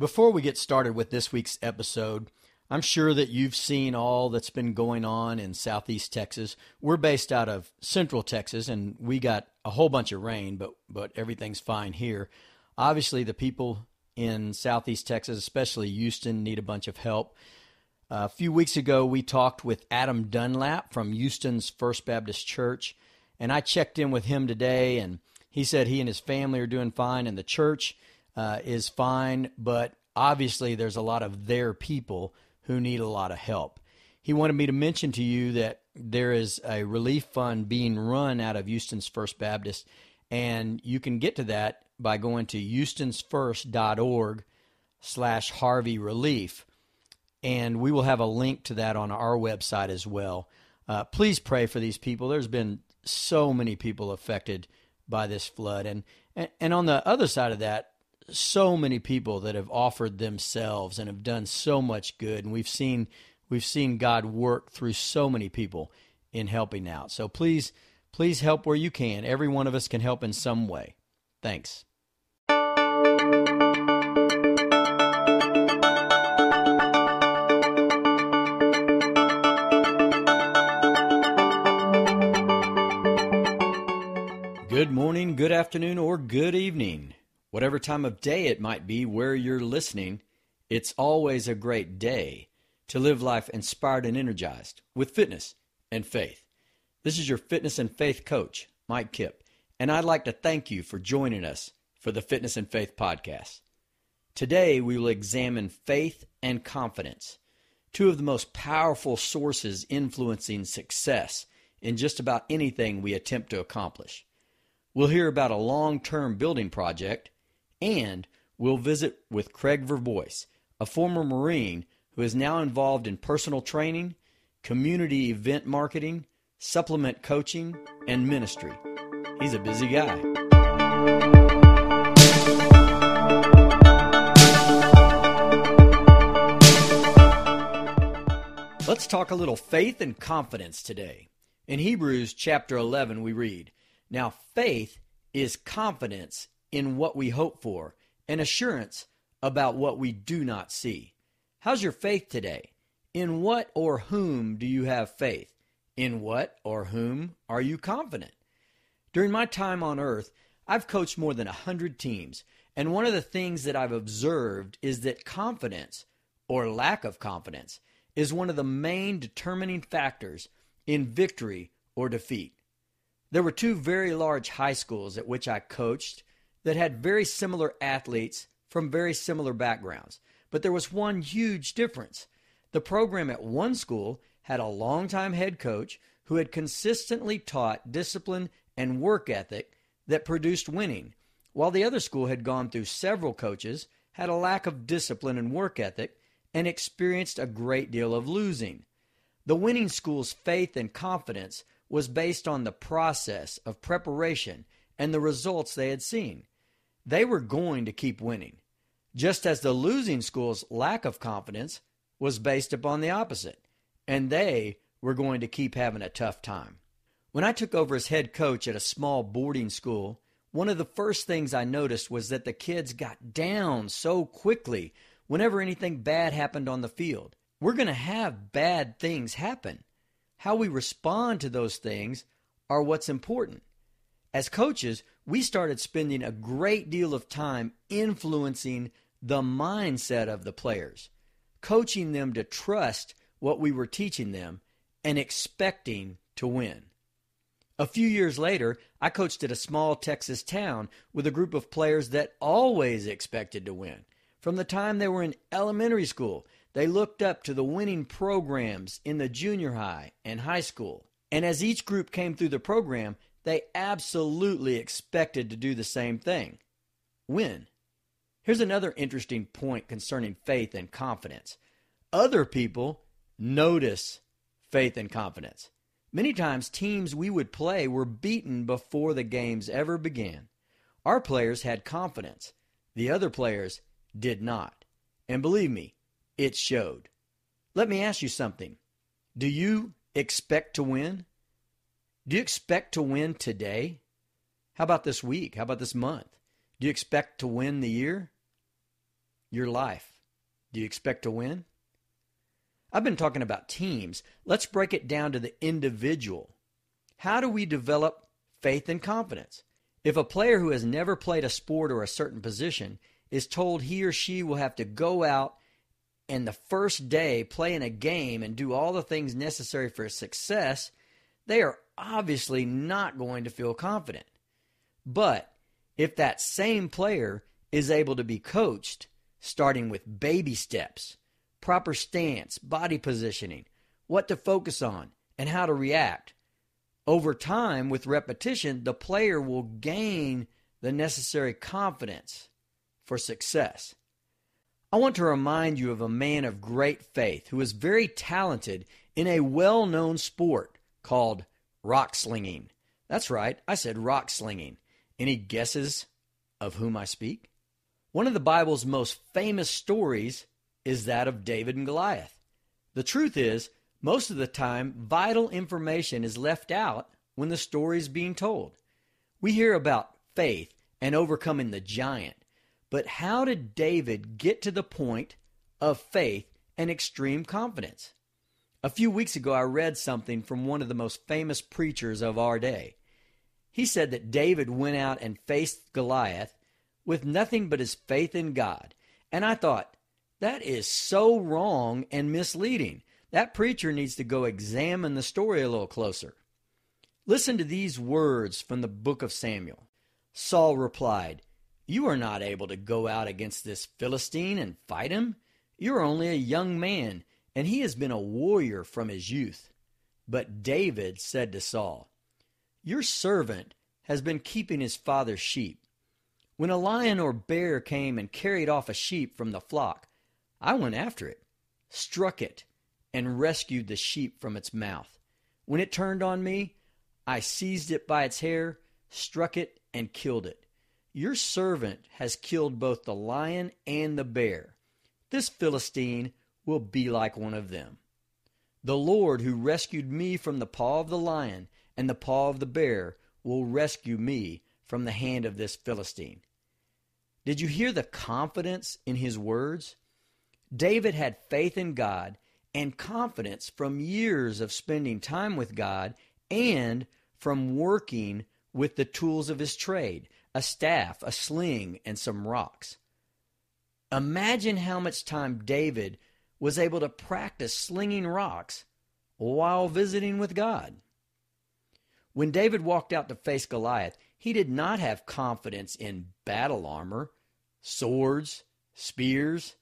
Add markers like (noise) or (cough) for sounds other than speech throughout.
Before we get started with this week's episode, I'm sure that you've seen all that's been going on in southeast Texas. We're based out of central Texas and we got a whole bunch of rain, but but everything's fine here. Obviously, the people in southeast Texas, especially Houston, need a bunch of help. A few weeks ago, we talked with Adam Dunlap from Houston's First Baptist Church, and I checked in with him today, and he said he and his family are doing fine, and the church uh, is fine, but obviously there's a lot of their people who need a lot of help. He wanted me to mention to you that there is a relief fund being run out of Houston's First Baptist, and you can get to that by going to houstonsfirst.org slash Harvey Relief, and we will have a link to that on our website as well. Uh, please pray for these people. There's been so many people affected by this flood, and and on the other side of that, so many people that have offered themselves and have done so much good and we've seen we've seen God work through so many people in helping out. So please please help where you can. Every one of us can help in some way. Thanks. Good morning, good afternoon, or good evening. Whatever time of day it might be where you're listening, it's always a great day to live life inspired and energized with fitness and faith. This is your fitness and faith coach, Mike Kipp, and I'd like to thank you for joining us for the Fitness and Faith podcast. Today we will examine faith and confidence, two of the most powerful sources influencing success in just about anything we attempt to accomplish. We'll hear about a long term building project and we'll visit with Craig Verbois, a former Marine who is now involved in personal training, community event marketing, supplement coaching, and ministry. He's a busy guy. Let's talk a little faith and confidence today. In Hebrews chapter 11, we read, Now faith is confidence in what we hope for and assurance about what we do not see. How's your faith today? In what or whom do you have faith? In what or whom are you confident? During my time on earth, I've coached more than a 100 teams, and one of the things that I've observed is that confidence, or lack of confidence, is one of the main determining factors in victory or defeat. There were two very large high schools at which I coached that had very similar athletes from very similar backgrounds. But there was one huge difference. The program at one school had a longtime head coach who had consistently taught discipline and work ethic that produced winning, while the other school had gone through several coaches, had a lack of discipline and work ethic, and experienced a great deal of losing. The winning school's faith and confidence was based on the process of preparation and the results they had seen. They were going to keep winning, just as the losing school's lack of confidence was based upon the opposite, and they were going to keep having a tough time. When I took over as head coach at a small boarding school, one of the first things I noticed was that the kids got down so quickly whenever anything bad happened on the field. We're going to have bad things happen. How we respond to those things are what's important. As coaches, we started spending a great deal of time influencing the mindset of the players, coaching them to trust what we were teaching them and expecting to win. A few years later, I coached at a small Texas town with a group of players that always expected to win. From the time they were in elementary school, they looked up to the winning programs in the junior high and high school. And as each group came through the program, they absolutely expected to do the same thing win. Here's another interesting point concerning faith and confidence. Other people notice faith and confidence. Many times, teams we would play were beaten before the games ever began. Our players had confidence, the other players did not. And believe me, it showed. Let me ask you something. Do you expect to win? Do you expect to win today? How about this week? How about this month? Do you expect to win the year? your life? Do you expect to win? I've been talking about teams. Let's break it down to the individual. How do we develop faith and confidence? If a player who has never played a sport or a certain position is told he or she will have to go out and the first day play in a game and do all the things necessary for success, they are obviously not going to feel confident. But if that same player is able to be coached, starting with baby steps, proper stance, body positioning, what to focus on, and how to react, over time, with repetition, the player will gain the necessary confidence for success. I want to remind you of a man of great faith who is very talented in a well known sport called rock slinging. That's right, I said rock slinging. Any guesses of whom I speak? One of the Bible's most famous stories is that of David and Goliath. The truth is, most of the time, vital information is left out when the story is being told. We hear about faith and overcoming the giant, but how did David get to the point of faith and extreme confidence? A few weeks ago, I read something from one of the most famous preachers of our day. He said that David went out and faced Goliath with nothing but his faith in God. And I thought, that is so wrong and misleading. That preacher needs to go examine the story a little closer. Listen to these words from the book of Samuel. Saul replied, You are not able to go out against this Philistine and fight him. You are only a young man, and he has been a warrior from his youth. But David said to Saul, Your servant has been keeping his father's sheep. When a lion or bear came and carried off a sheep from the flock, I went after it, struck it, and rescued the sheep from its mouth. When it turned on me, I seized it by its hair, struck it, and killed it. Your servant has killed both the lion and the bear. This Philistine will be like one of them. The Lord who rescued me from the paw of the lion and the paw of the bear will rescue me from the hand of this Philistine. Did you hear the confidence in his words? David had faith in God and confidence from years of spending time with God and from working with the tools of his trade a staff, a sling, and some rocks. Imagine how much time David was able to practice slinging rocks while visiting with God. When David walked out to face Goliath, he did not have confidence in battle armor, swords, spears,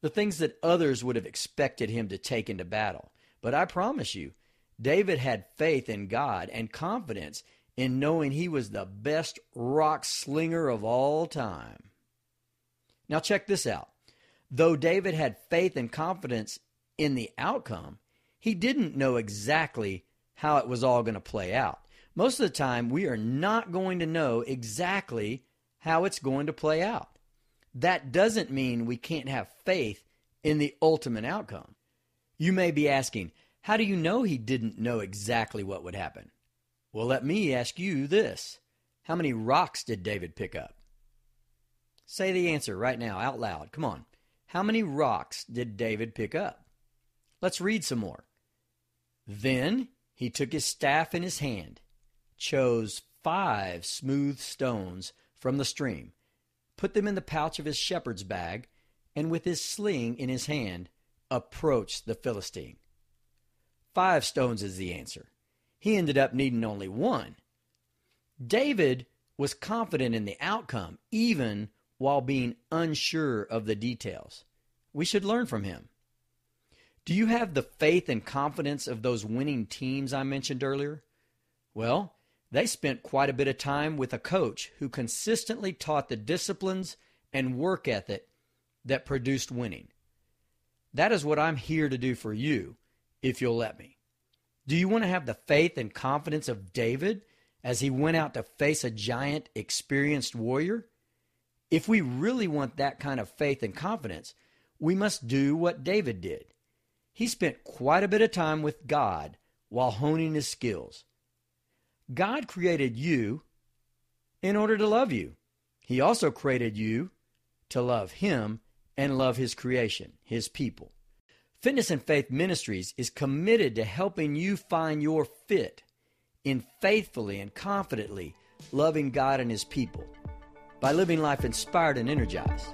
the things that others would have expected him to take into battle. But I promise you, David had faith in God and confidence in knowing he was the best rock slinger of all time. Now, check this out. Though David had faith and confidence in the outcome, he didn't know exactly how it was all going to play out. Most of the time, we are not going to know exactly how it's going to play out that doesn't mean we can't have faith in the ultimate outcome. You may be asking, how do you know he didn't know exactly what would happen? Well, let me ask you this How many rocks did David pick up? Say the answer right now, out loud. Come on. How many rocks did David pick up? Let's read some more. Then he took his staff in his hand, chose five smooth stones from the stream, put them in the pouch of his shepherd's bag, and with his sling in his hand, approached the Philistine. Five stones is the answer. He ended up needing only one. David was confident in the outcome, even while being unsure of the details. We should learn from him. Do you have the faith and confidence of those winning teams I mentioned earlier? Well, they spent quite a bit of time with a coach who consistently taught the disciplines and work ethic that produced winning. That is what I'm here to do for you, if you'll let me. Do you want to have the faith and confidence of David as he went out to face a giant, experienced warrior? If we really want that kind of faith and confidence, we must do what David did. He spent quite a bit of time with God while honing his skills. God created you in order to love you. He also created you to love Him and love His creation, His people. Fitness and Faith Ministries is committed to helping you find your fit in faithfully and confidently loving God and His people by living life inspired and energized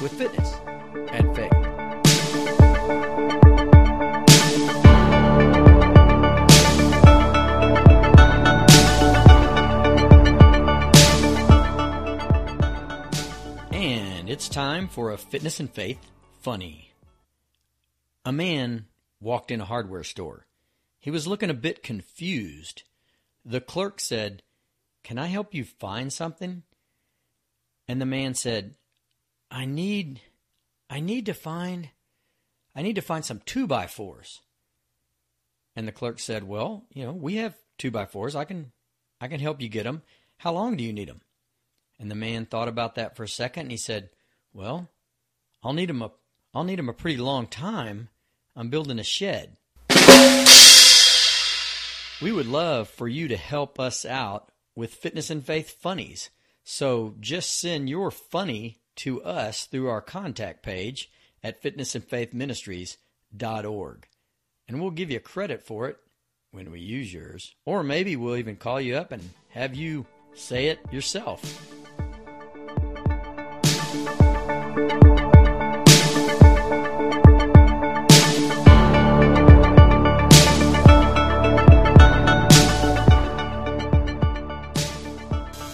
with fitness and faith. And it's time for a Fitness and Faith Funny. A man walked in a hardware store. He was looking a bit confused. The clerk said, Can I help you find something? And the man said, I need I need to find I need to find some two by fours. And the clerk said, Well, you know, we have two by fours. I can I can help you get them. How long do you need them? And the man thought about that for a second and he said, Well, I'll need them a I'll need them a pretty long time. I'm building a shed. We would love for you to help us out with Fitness and Faith Funnies. So just send your funny to us through our contact page at fitnessandfaithministries.org. And we'll give you credit for it when we use yours. Or maybe we'll even call you up and have you say it yourself.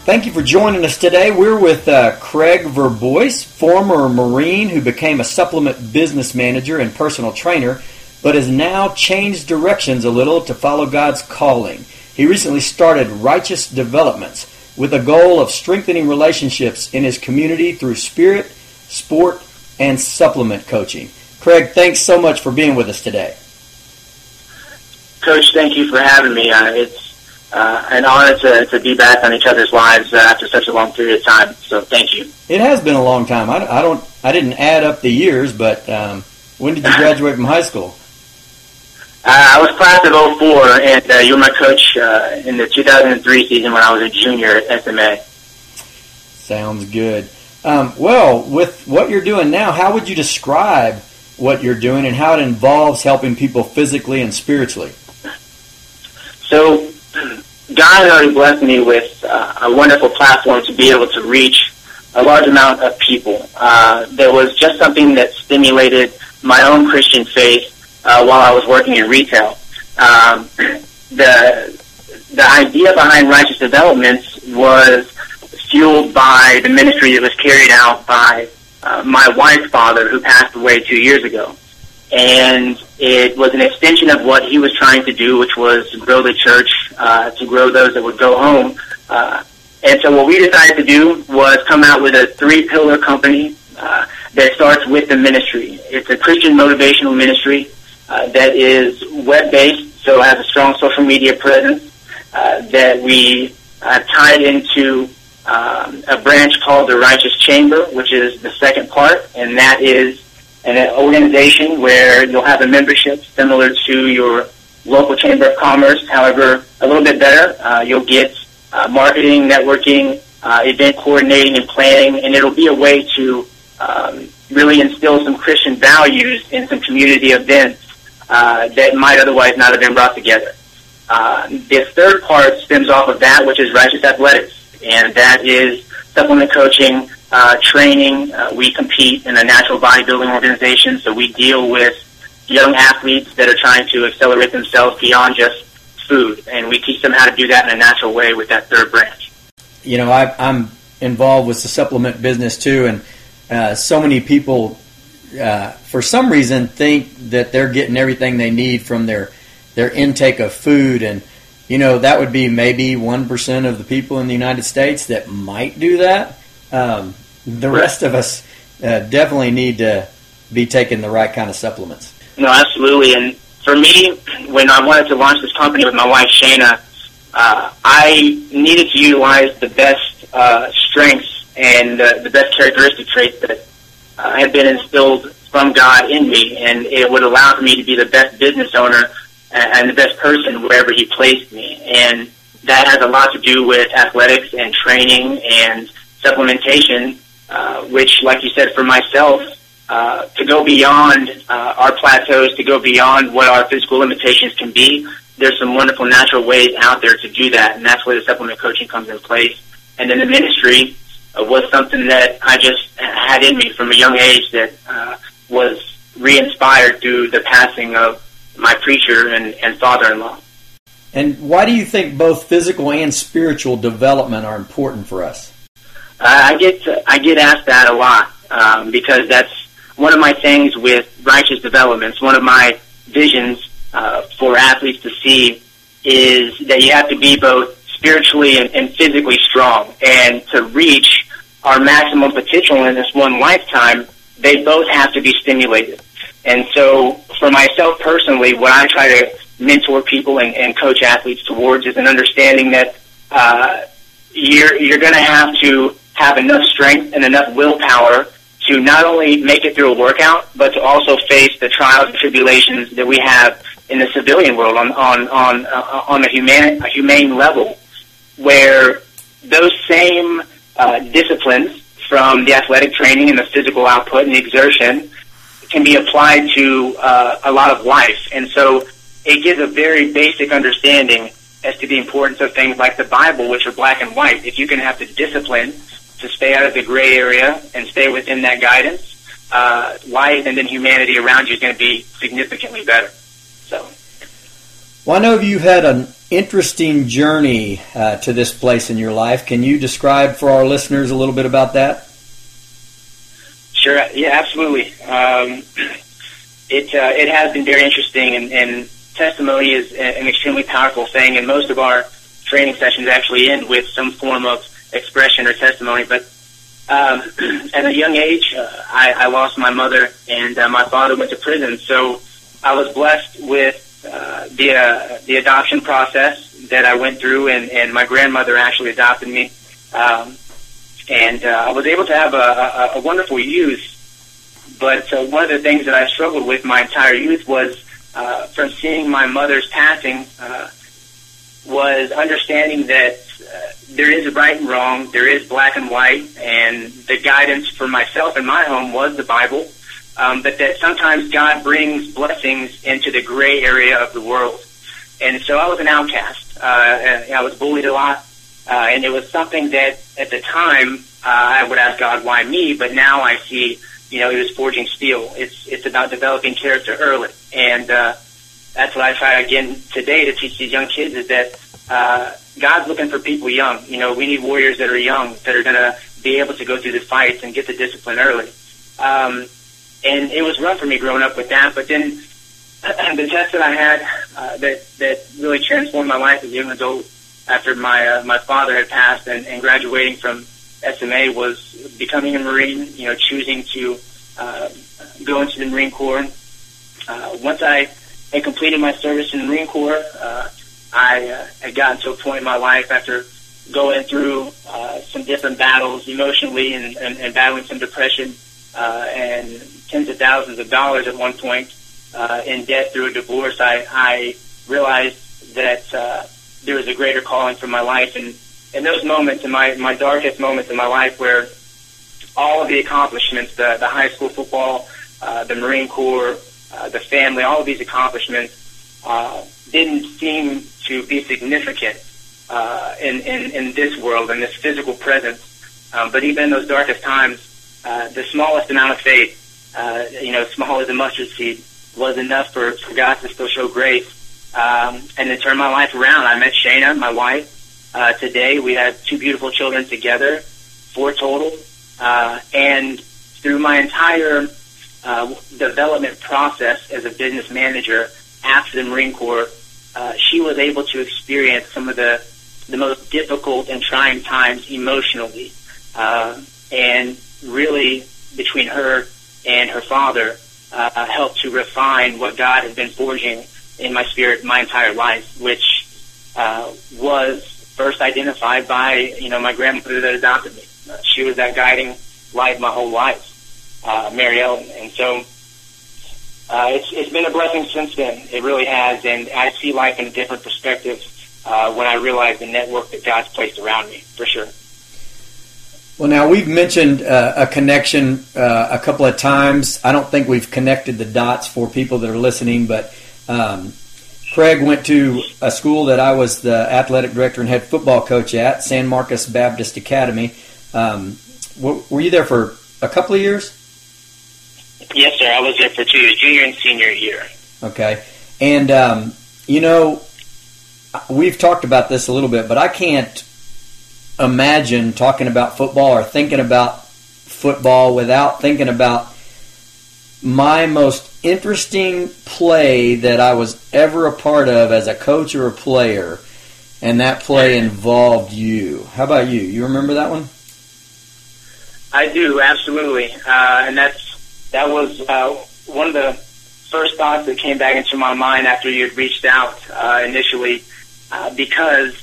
Thank you for joining us today. We're with uh, Craig Verbois, former Marine who became a supplement business manager and personal trainer, but has now changed directions a little to follow God's calling. He recently started Righteous Developments with a goal of strengthening relationships in his community through spirit, sport, and supplement coaching. Craig, thanks so much for being with us today. Coach, thank you for having me. Uh, it's uh, an honor to, to be back on each other's lives uh, after such a long period of time. So thank you. It has been a long time. I, I don't. I didn't add up the years, but um, when did you (laughs) graduate from high school? Uh, I was class of 04, and uh, you were my coach uh, in the 2003 season when I was a junior at SMA. Sounds good. Um, well, with what you're doing now, how would you describe what you're doing and how it involves helping people physically and spiritually? So, God already blessed me with uh, a wonderful platform to be able to reach a large amount of people. Uh, there was just something that stimulated my own Christian faith uh, while I was working in retail. Um, (clears throat) the the idea behind Righteous Developments was fueled by the ministry that was carried out by uh, my wife's father, who passed away two years ago and it was an extension of what he was trying to do, which was to grow the church, uh, to grow those that would go home. Uh, and so what we decided to do was come out with a three-pillar company uh, that starts with the ministry. It's a Christian motivational ministry uh, that is web-based, so has a strong social media presence, uh, that we tied into um, a branch called the Righteous Chamber, which is the second part, and that is an organization where you'll have a membership similar to your local chamber of commerce. However, a little bit better. Uh, you'll get uh, marketing, networking, uh, event coordinating, and planning, and it'll be a way to um, really instill some Christian values in some community events uh, that might otherwise not have been brought together. Uh, the third part stems off of that, which is righteous athletics, and that is supplement coaching, uh, training. Uh, we compete in a natural bodybuilding organization, so we deal with young athletes that are trying to accelerate themselves beyond just food, and we teach them how to do that in a natural way with that third branch. You know, I, I'm involved with the supplement business too, and uh, so many people, uh, for some reason, think that they're getting everything they need from their their intake of food, and you know that would be maybe one percent of the people in the United States that might do that. Um, the rest of us uh, definitely need to be taking the right kind of supplements. No, absolutely. And for me, when I wanted to launch this company with my wife Shana, uh, I needed to utilize the best uh, strengths and uh, the best characteristic traits that uh, had been instilled from God in me, and it would allow me to be the best business owner and the best person wherever He placed me. And that has a lot to do with athletics and training and supplementation, uh, which, like you said, for myself, uh, to go beyond uh, our plateaus, to go beyond what our physical limitations can be. There's some wonderful natural ways out there to do that, and that's where the supplement coaching comes in place. And then the ministry uh, was something that I just had in me from a young age that uh, was re-inspired through the passing of my preacher and, and father-in-law. And why do you think both physical and spiritual development are important for us? I get I get asked that a lot um, because that's one of my things with righteous developments. One of my visions uh, for athletes to see is that you have to be both spiritually and, and physically strong, and to reach our maximum potential in this one lifetime, they both have to be stimulated. And so, for myself personally, what I try to mentor people and, and coach athletes towards is an understanding that uh, you're you're going to have to have enough strength and enough willpower to not only make it through a workout, but to also face the trials and tribulations that we have in the civilian world on on on uh, on a humane a humane level, where those same uh, disciplines from the athletic training and the physical output and the exertion can be applied to uh, a lot of life, and so it gives a very basic understanding as to the importance of things like the Bible, which are black and white. If you can have the discipline to stay out of the gray area and stay within that guidance, uh, life and then humanity around you is going to be significantly better. So. Well, I know you've had an interesting journey uh, to this place in your life. Can you describe for our listeners a little bit about that? Sure. Yeah, absolutely. Um, (clears throat) it uh, it has been very interesting, and, and testimony is an extremely powerful thing. And most of our training sessions actually end with some form of expression or testimony. But um, (clears throat) at a young age, uh, I, I lost my mother, and uh, my father went to prison. So I was blessed with uh, the uh, the adoption process that I went through, and, and my grandmother actually adopted me, um, and uh, I was able to have a, a, a wonderful youth. But uh, one of the things that I struggled with my entire youth was uh, from seeing my mother's passing uh, was understanding that uh, there is right and wrong, there is black and white, and the guidance for myself and my home was the Bible, um, but that sometimes God brings blessings into the gray area of the world. And so I was an outcast. Uh, I was bullied a lot, uh, and it was something that at the time uh, I would ask God, why me? But now I see, you know, He was forging steel. It's it's about developing character early, and uh, that's what I try again today to teach these young kids is that uh, God's looking for people young. You know, we need warriors that are young that are going to be able to go through the fights and get the discipline early. Um, and it was rough for me growing up with that. But then (clears throat) the test that I had uh, that that really transformed my life as a young adult after my uh, my father had passed and, and graduating from SMA was becoming a Marine. You know, choosing to uh, go into the Marine Corps. Uh, once I had completed my service in the Marine Corps, uh, I uh, had gotten to a point in my life after going through uh, some different battles emotionally and, and, and battling some depression uh, and tens of thousands of dollars at one point uh, in debt through a divorce. I, I realized that uh, there was a greater calling for my life. And in those moments, in my, my darkest moments in my life where all of the accomplishments, the, the high school football, uh, the Marine Corps, uh, the family, all of these accomplishments uh, didn't seem to be significant uh, in, in, in this world, in this physical presence. Um, but even in those darkest times, uh, the smallest amount of faith, uh, you know, small as a mustard seed, was enough for, for God to still show grace um, and to turn my life around. I met Shayna, my wife, uh, today. We have two beautiful children together, four total. Uh, and through my entire uh, development process as a business manager after the Marine Corps, uh, she was able to experience some of the the most difficult and trying times emotionally, uh, and really between her and her father uh, helped to refine what God has been forging in my spirit my entire life, which uh, was first identified by you know my grandmother that adopted me. She was that guiding light my whole life, uh, Mary Ellen, and so uh, it's, it's been a blessing since then. It really has, and I see life in a different perspective uh, when I realize the network that God's placed around me, for sure. Well, now we've mentioned uh, a connection uh, a couple of times. I don't think we've connected the dots for people that are listening, but um, Craig went to a school that I was the athletic director and head football coach at, San Marcos Baptist Academy. Um, were you there for a couple of years? Yes, sir. I was there for two years, junior and senior year. Okay. And, um, you know, we've talked about this a little bit, but I can't imagine talking about football or thinking about football without thinking about my most interesting play that I was ever a part of as a coach or a player, and that play involved you. How about you? You remember that one? I do absolutely, uh, and that's that was uh, one of the first thoughts that came back into my mind after you had reached out uh, initially, uh, because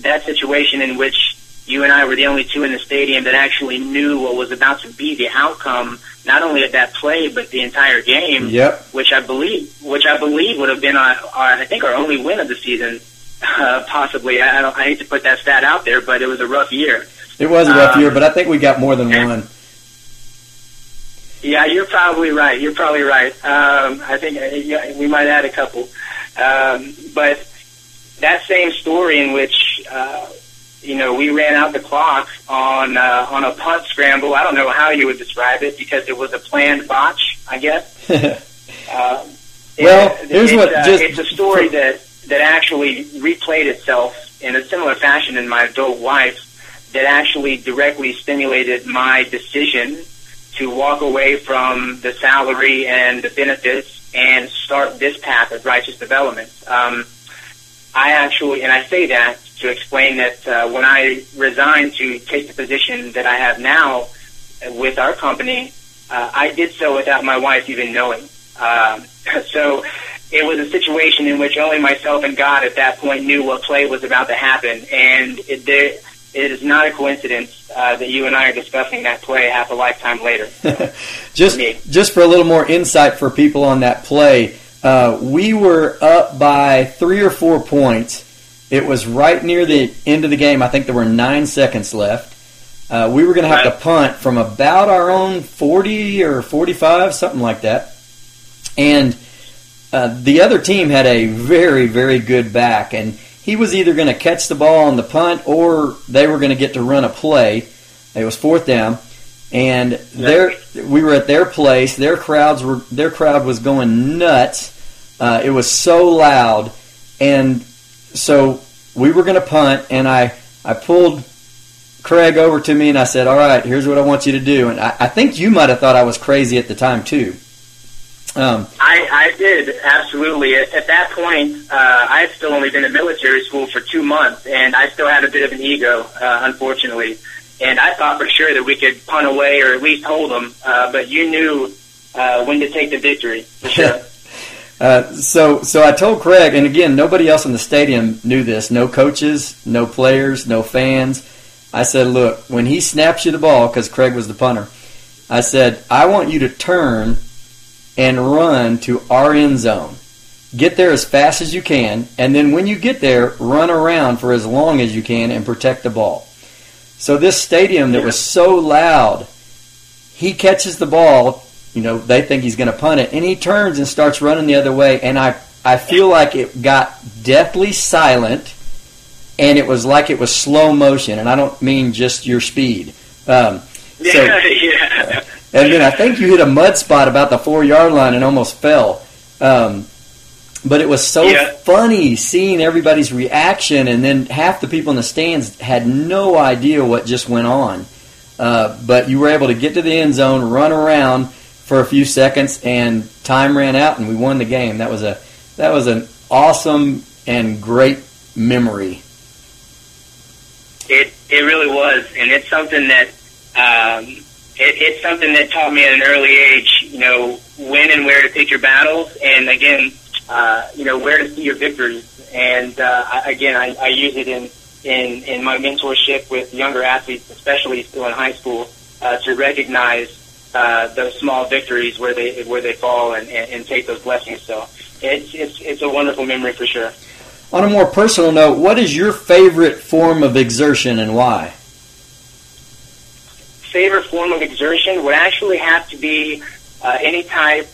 that situation in which you and I were the only two in the stadium that actually knew what was about to be the outcome, not only of that play but the entire game. Yep. Which I believe, which I believe would have been our, our I think our only win of the season, uh, possibly. I, I, don't, I hate to put that stat out there, but it was a rough year. It was a rough um, year, but I think we got more than one. Yeah, you're probably right. You're probably right. Um, I think uh, we might add a couple, um, but that same story in which. Uh, you know, we ran out the clock on uh, on a punt scramble. I don't know how you would describe it because it was a planned botch, I guess. (laughs) uh, well, it, here's it, what uh, just it's a story that that actually replayed itself in a similar fashion in my adult life. That actually directly stimulated my decision to walk away from the salary and the benefits and start this path of righteous development. Um, I actually, and I say that to explain that uh, when I resigned to take the position that I have now with our company, uh, I did so without my wife even knowing. Um, (laughs) so it was a situation in which only myself and God at that point knew what play was about to happen, and it, there, it is not a coincidence uh, that you and I are discussing that play half a lifetime later. (laughs) just, for just for a little more insight for people on that play, uh, we were up by three or four points it was right near the end of the game. I think there were nine seconds left. Uh, we were going to have right. to punt from about our own 40 or 45, something like that. And uh, the other team had a very, very good back, and he was either going to catch the ball on the punt or they were going to get to run a play. It was fourth down, and their we were at their place. Their crowds were their crowd was going nuts. Uh, it was so loud, and so we were going to punt, and I, I pulled Craig over to me and I said, All right, here's what I want you to do. And I, I think you might have thought I was crazy at the time, too. Um, I, I did, absolutely. At, at that point, uh, I had still only been in military school for two months, and I still had a bit of an ego, uh, unfortunately. And I thought for sure that we could punt away or at least hold them, uh, but you knew uh, when to take the victory, for sure. (laughs) Uh, so, so I told Craig, and again, nobody else in the stadium knew this. No coaches, no players, no fans. I said, look, when he snaps you the ball, because Craig was the punter, I said, I want you to turn and run to our end zone. Get there as fast as you can, and then when you get there, run around for as long as you can and protect the ball. So this stadium that was so loud, he catches the ball, you know, they think he's going to punt it, and he turns and starts running the other way, and I I feel like it got deathly silent, and it was like it was slow motion, and I don't mean just your speed. Um, (laughs) so, yeah. And then I think you hit a mud spot about the four yard line and almost fell. Um, but it was so yeah. funny seeing everybody's reaction, and then half the people in the stands had no idea what just went on. Uh, but you were able to get to the end zone, run around, for a few seconds, and time ran out, and we won the game. That was a that was an awesome and great memory. It it really was, and it's something that um, it, it's something that taught me at an early age. You know when and where to pick your battles, and again, uh, you know where to see your victories. And uh, I, again, I, I use it in, in in my mentorship with younger athletes, especially still in high school, uh, to recognize uh, those small victories where they where they fall and, and, and take those blessings. So it's it's it's a wonderful memory for sure. On a more personal note, what is your favorite form of exertion and why? Favorite form of exertion would actually have to be uh, any type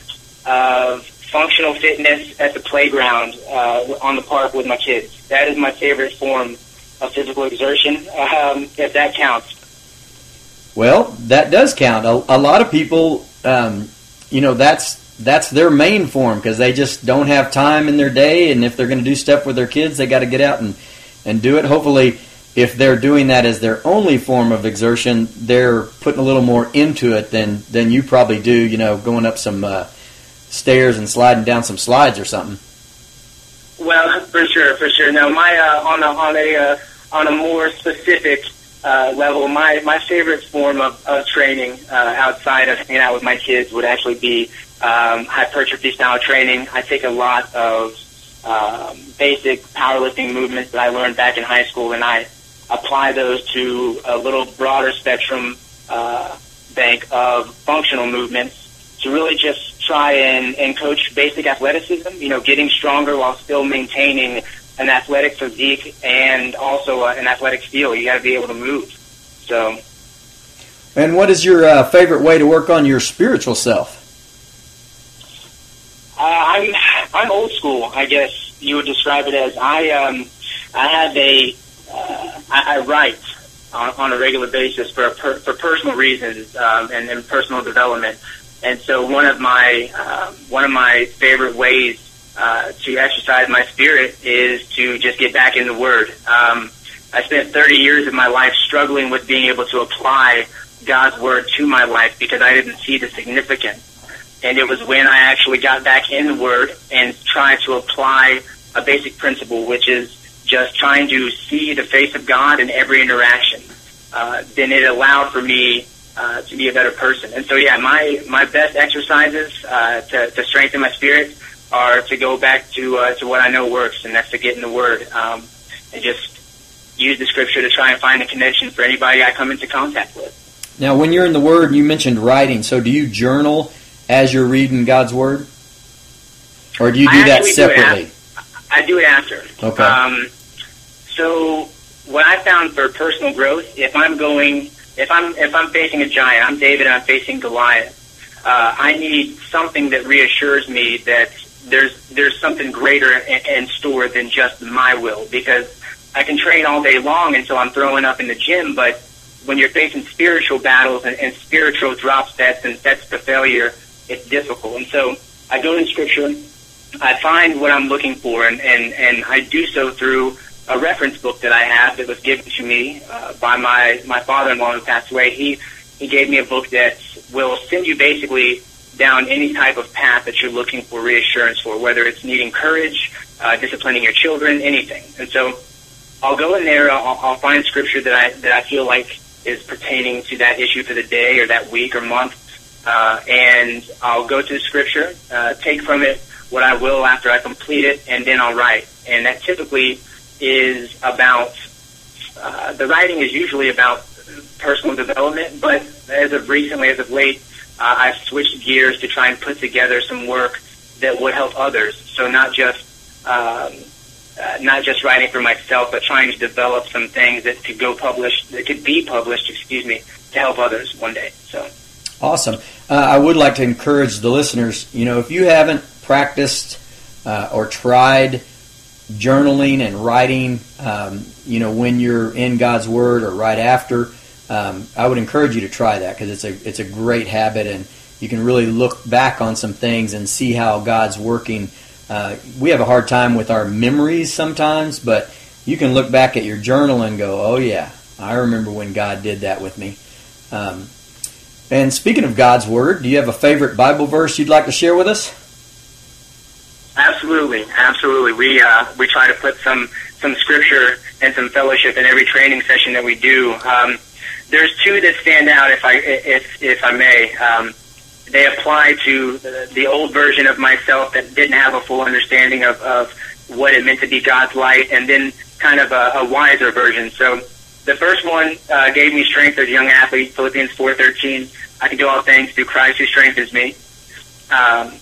of functional fitness at the playground uh, on the park with my kids. That is my favorite form of physical exertion, um, if that counts. Well, that does count. A, a lot of people, um, you know, that's that's their main form because they just don't have time in their day, and if they're going to do stuff with their kids, they got to get out and and do it. Hopefully, if they're doing that as their only form of exertion, they're putting a little more into it than than you probably do. You know, going up some uh, stairs and sliding down some slides or something. Well, for sure, for sure. Now, my uh, on a on a uh, on a more specific uh, level, my my favorite form of, of training uh, outside of hanging out with my kids would actually be um, hypertrophy style training. I take a lot of um, basic powerlifting movements that I learned back in high school, and I apply those to a little broader spectrum uh, bank of functional movements to really just try and, and coach basic athleticism. You know, getting stronger while still maintaining an athletic physique and also uh, an athletic feel. You got to be able to move. So. And what is your uh, favorite way to work on your spiritual self? Uh, I'm I'm old school. I guess you would describe it as. I um I have a uh, I, I write on, on a regular basis for per, for personal reasons um, and, and personal development. And so one of my uh, one of my favorite ways uh, to exercise my spirit is to just get back in the Word. Um, I spent 30 years of my life struggling with being able to apply God's Word to my life because I didn't see the significance. And it was when I actually got back in the Word and tried to apply a basic principle, which is just trying to see the face of God in every interaction. Uh, then it allowed for me uh, to be a better person. And so, yeah, my my best exercises uh, to, to strengthen my spirit are to go back to uh, to what I know works, and that's to get in the Word um, and just use the Scripture to try and find a connection for anybody I come into contact with. Now, when you're in the Word, you mentioned writing. So, do you journal as you're reading God's Word, or do you do that separately? Do I do it after. Okay. Um, so, what I found for personal growth, if I'm going, if I'm if I'm facing a giant, I'm David, I'm facing Goliath. Uh, I need something that reassures me that there's there's something greater in, in store than just my will because I can train all day long until I'm throwing up in the gym, but when you're facing spiritual battles and, and spiritual drop sets and sets to failure, it's difficult. And so I go in Scripture, I find what I'm looking for, and, and, and I do so through a reference book that I have that was given to me uh, by my, my father-in-law who passed away. He, he gave me a book that will send you basically down any type of path that you're looking for reassurance for, whether it's needing courage, uh, disciplining your children, anything. And so I'll go in there, I'll, I'll find scripture that I, that I feel like is pertaining to that issue for the day or that week or month, uh, and I'll go to the scripture, uh, take from it what I will after I complete it, and then I'll write. And that typically is about, uh, the writing is usually about personal development, but as of recently, as of late, uh, I've switched gears to try and put together some work that would help others. So not just um, uh, not just writing for myself, but trying to develop some things that could go published, that could be published, excuse me, to help others one day. So awesome. Uh, I would like to encourage the listeners. You know, if you haven't practiced uh, or tried journaling and writing, um, you know, when you're in God's Word or right after um, I would encourage you to try that because it's a it's a great habit and you can really look back on some things and see how God's working. Uh, we have a hard time with our memories sometimes, but you can look back at your journal and go, "Oh yeah, I remember when God did that with me." Um, and speaking of God's Word, do you have a favorite Bible verse you'd like to share with us? Absolutely, absolutely. We uh, we try to put some some scripture and some fellowship in every training session that we do. Um, there's two that stand out, if I if if I may. Um, they apply to the old version of myself that didn't have a full understanding of, of what it meant to be God's light, and then kind of a, a wiser version. So the first one uh, gave me strength as a young athlete, Philippians 4.13. I can do all things through Christ who strengthens me. Um,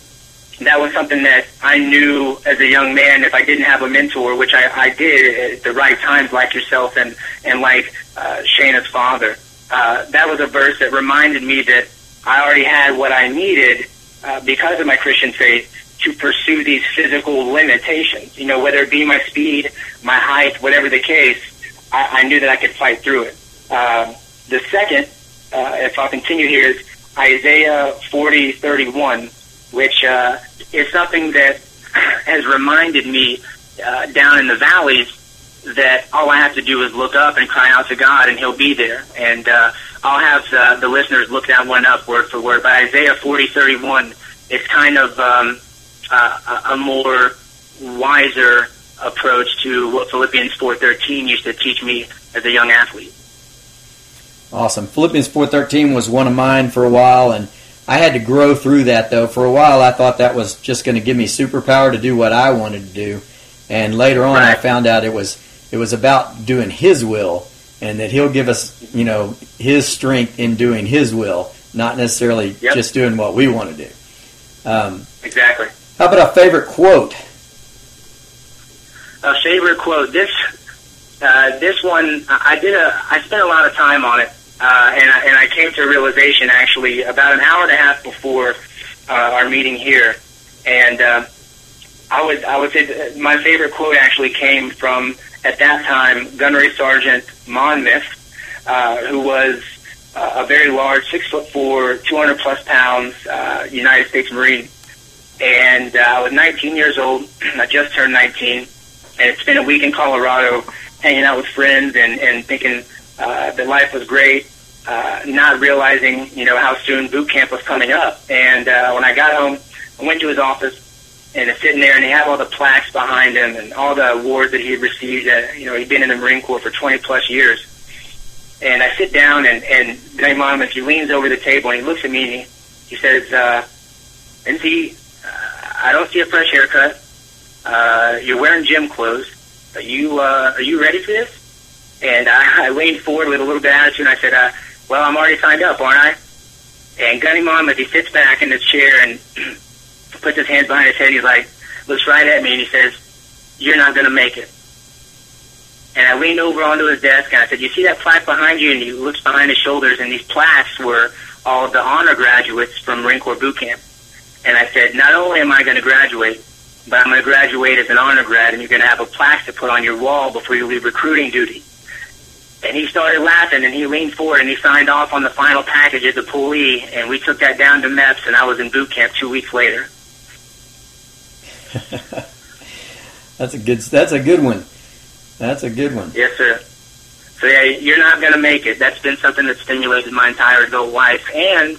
that was something that I knew as a young man if I didn't have a mentor, which I, I did at the right times, like yourself and, and like uh, Shayna's father. uh, that was a verse that reminded me that I already had what I needed uh, because of my Christian faith to pursue these physical limitations. You know, whether it be my speed, my height, whatever the case, I, I knew that I could fight through it. Uh, the second, uh, if I'll continue here, is Isaiah 40:31, which uh, is something that has reminded me uh, down in the valleys that all I have to do is look up and cry out to God, and He'll be there. And uh, I'll have uh, the listeners look that one up word for word. But Isaiah 40:31 is kind of um, uh, a more wiser approach to what Philippians 4:13 used to teach me as a young athlete. Awesome. Philippians 4:13 was one of mine for a while and I had to grow through that though. For a while I thought that was just going to give me superpower to do what I wanted to do. And later on right. I found out it was it was about doing his will and that he'll give us, you know, his strength in doing his will, not necessarily yep. just doing what we want to do. Um, exactly. How about a favorite quote? A favorite quote. This uh, this one, I did a. I spent a lot of time on it, uh, and I, and I came to a realization actually about an hour and a half before uh, our meeting here, and uh, I would I would say my favorite quote actually came from at that time Gunnery Sergeant Monmouth, uh, who was uh, a very large, six foot four, 200 plus pounds uh, United States Marine. And uh, I was 19 years old. (clears throat) I just turned 19, and it's been a week in Colorado, hanging out with friends and and thinking uh, that life was great. Uh, not realizing, you know, how soon boot camp was coming up. And uh, when I got home, I went to his office, and it's sitting there, and he had all the plaques behind him and all the awards that he had received. Uh, you know, he'd been in the Marine Corps for 20 plus years. And I sit down, and and Greg Monmouth, he leans over the table, and he looks at me, and he, he says, uh, "NC, I don't see a fresh haircut. Uh, you're wearing gym clothes. Are you uh, are you ready for this? And I, (laughs) I leaned forward with a little bit of attitude and I said, uh, well, I'm already signed up, aren't I? And Gunny Mom, as he sits back in his chair and (clears throat) puts his hands behind his head, he's like, looks right at me and he says, you're not going to make it. And I leaned over onto his desk and I said, you see that plaque behind you? And he looks behind his shoulders and these plaques were all of the honor graduates from Marine Corps boot camp. And I said, not only am I going to graduate, but I'm going to graduate as an honor grad, and you're going to have a plaque to put on your wall before you leave recruiting duty. And he started laughing, and he leaned forward, and he signed off on the final package at the pulley, and we took that down to MEPS, and I was in boot camp two weeks later. (laughs) that's a good. That's a good one. That's a good one. Yes, sir. So yeah, you're not going to make it. That's been something that stimulated my entire adult life, and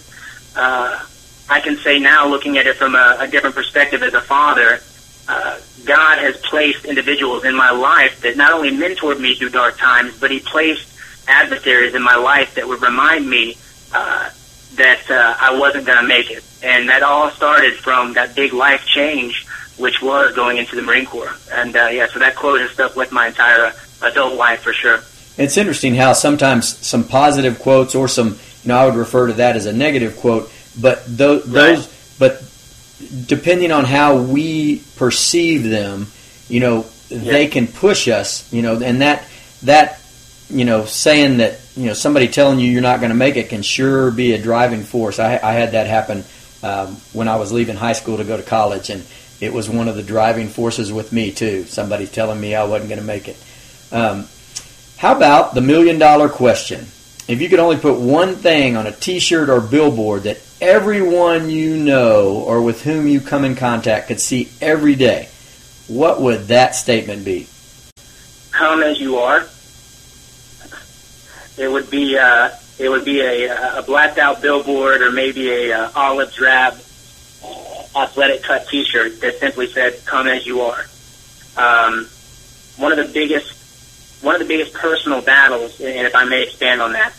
uh, I can say now, looking at it from a, a different perspective as a father, uh, God has placed individuals in my life that not only mentored me through dark times, but He placed adversaries in my life that would remind me uh, that uh, I wasn't going to make it. And that all started from that big life change, which was going into the Marine Corps. And uh, yeah, so that quote has stuck with my entire adult life for sure. It's interesting how sometimes some positive quotes or some, you know, I would refer to that as a negative quote but those, right. those, but depending on how we perceive them, you know, yeah. they can push us, you know, and that that you know saying that you know somebody telling you you're not going to make it can sure be a driving force. I, I had that happen um, when I was leaving high school to go to college, and it was one of the driving forces with me too. Somebody telling me I wasn't going to make it. Um, how about the million dollar question? If you could only put one thing on a T-shirt or billboard that everyone you know or with whom you come in contact could see every day, what would that statement be? Come as you are. It would be uh, it would be a, a blacked out billboard or maybe a uh, olive drab athletic cut T-shirt that simply said "Come as you are." Um, one of the biggest one of the biggest personal battles, and if I may expand on that,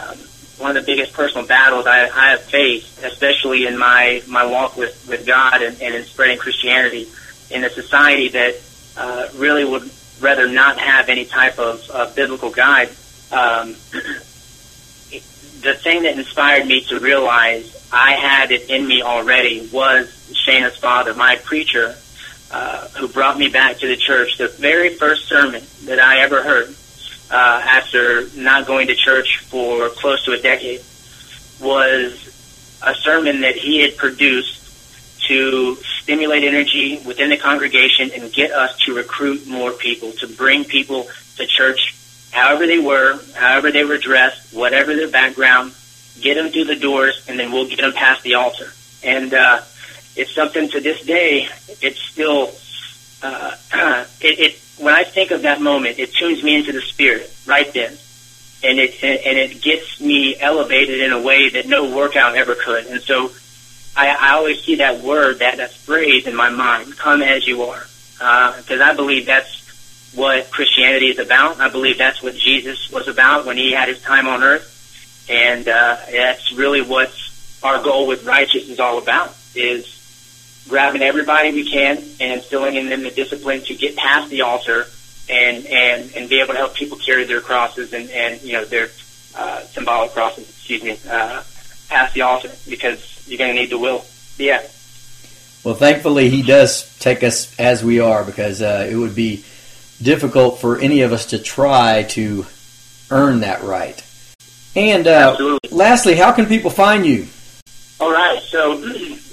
um, one of the biggest personal battles I, I have faced, especially in my, my walk with, with God and, and in spreading Christianity in a society that uh, really would rather not have any type of, of biblical guide. Um, (clears throat) the thing that inspired me to realize I had it in me already was Shayna's father, my preacher, uh, who brought me back to the church. The very first sermon that I ever heard uh, after not going to church for close to a decade was a sermon that he had produced to stimulate energy within the congregation and get us to recruit more people, to bring people to church however they were, however they were dressed, whatever their background, get them through the doors, and then we'll get them past the altar. And uh, it's something to this day, it's still, uh, (clears throat) it, it, when I think of that moment, it tunes me into the spirit right then. And it, and it gets me elevated in a way that no workout ever could. And so I, I always see that word, that, that phrase in my mind, come as you are. Because uh, I believe that's what Christianity is about. I believe that's what Jesus was about when he had his time on earth. And uh, that's really what our goal with Righteous is all about, is grabbing everybody we can and instilling in them the discipline to get past the altar and, and, and be able to help people carry their crosses and, and you know, their uh, symbolic crosses, excuse me, uh, past the altar because you're going to need the will. Yeah. Well, thankfully, he does take us as we are because uh, it would be difficult for any of us to try to earn that right. And uh, lastly, how can people find you? All right. So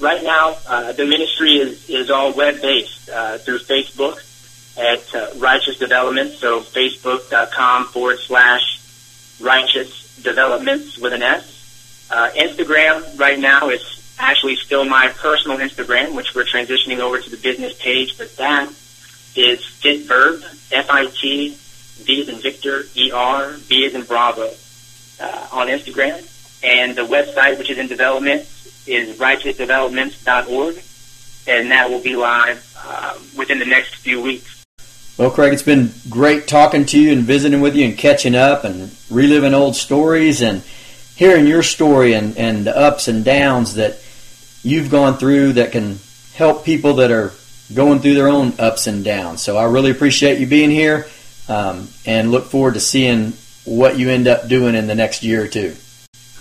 right now, uh, the ministry is, is all web based uh, through Facebook at uh, Righteous Development. So facebook.com forward slash Righteous Developments with an S. Uh, Instagram right now is actually still my personal Instagram, which we're transitioning over to the business page, but that is FitVerb, F-I-T, V as in Victor, E-R, B as in Bravo, uh, on Instagram. And the website, which is in development, is righteousdevelopments.org, and that will be live uh, within the next few weeks. Well, Craig, it's been great talking to you and visiting with you and catching up and reliving old stories and hearing your story and, and the ups and downs that you've gone through that can help people that are going through their own ups and downs. So I really appreciate you being here um, and look forward to seeing what you end up doing in the next year or two.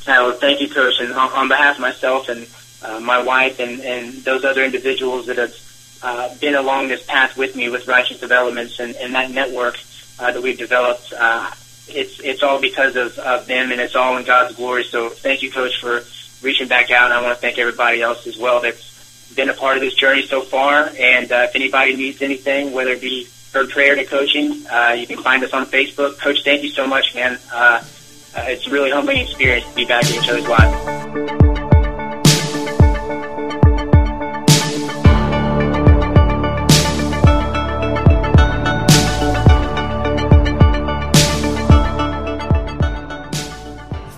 Well, thank you, Coach. And on, on behalf of myself and uh, my wife and, and those other individuals that have uh, been along this path with me with Righteous Developments and, and that network uh, that we've developed, uh, it's it's all because of, of them and it's all in God's glory. So thank you, Coach, for reaching back out. And I want to thank everybody else as well that's been a part of this journey so far. And uh, if anybody needs anything, whether it be prayer to coaching, uh, you can find us on Facebook. Coach, thank you so much, man. Uh, uh, it's a really humbling experience to be back in each other's lives.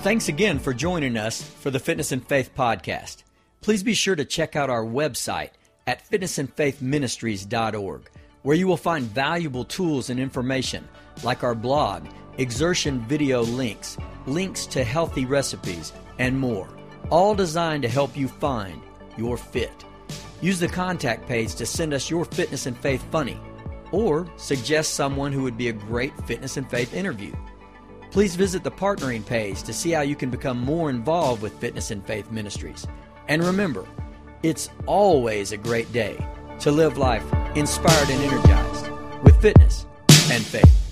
Thanks again for joining us for the Fitness and Faith podcast please be sure to check out our website at fitnessandfaithministries.org, where you will find valuable tools and information like our blog, exertion video links, links to healthy recipes, and more, all designed to help you find your fit. Use the contact page to send us your fitness and faith funny or suggest someone who would be a great fitness and faith interview. Please visit the partnering page to see how you can become more involved with Fitness and Faith Ministries. And remember, it's always a great day to live life inspired and energized with fitness and faith.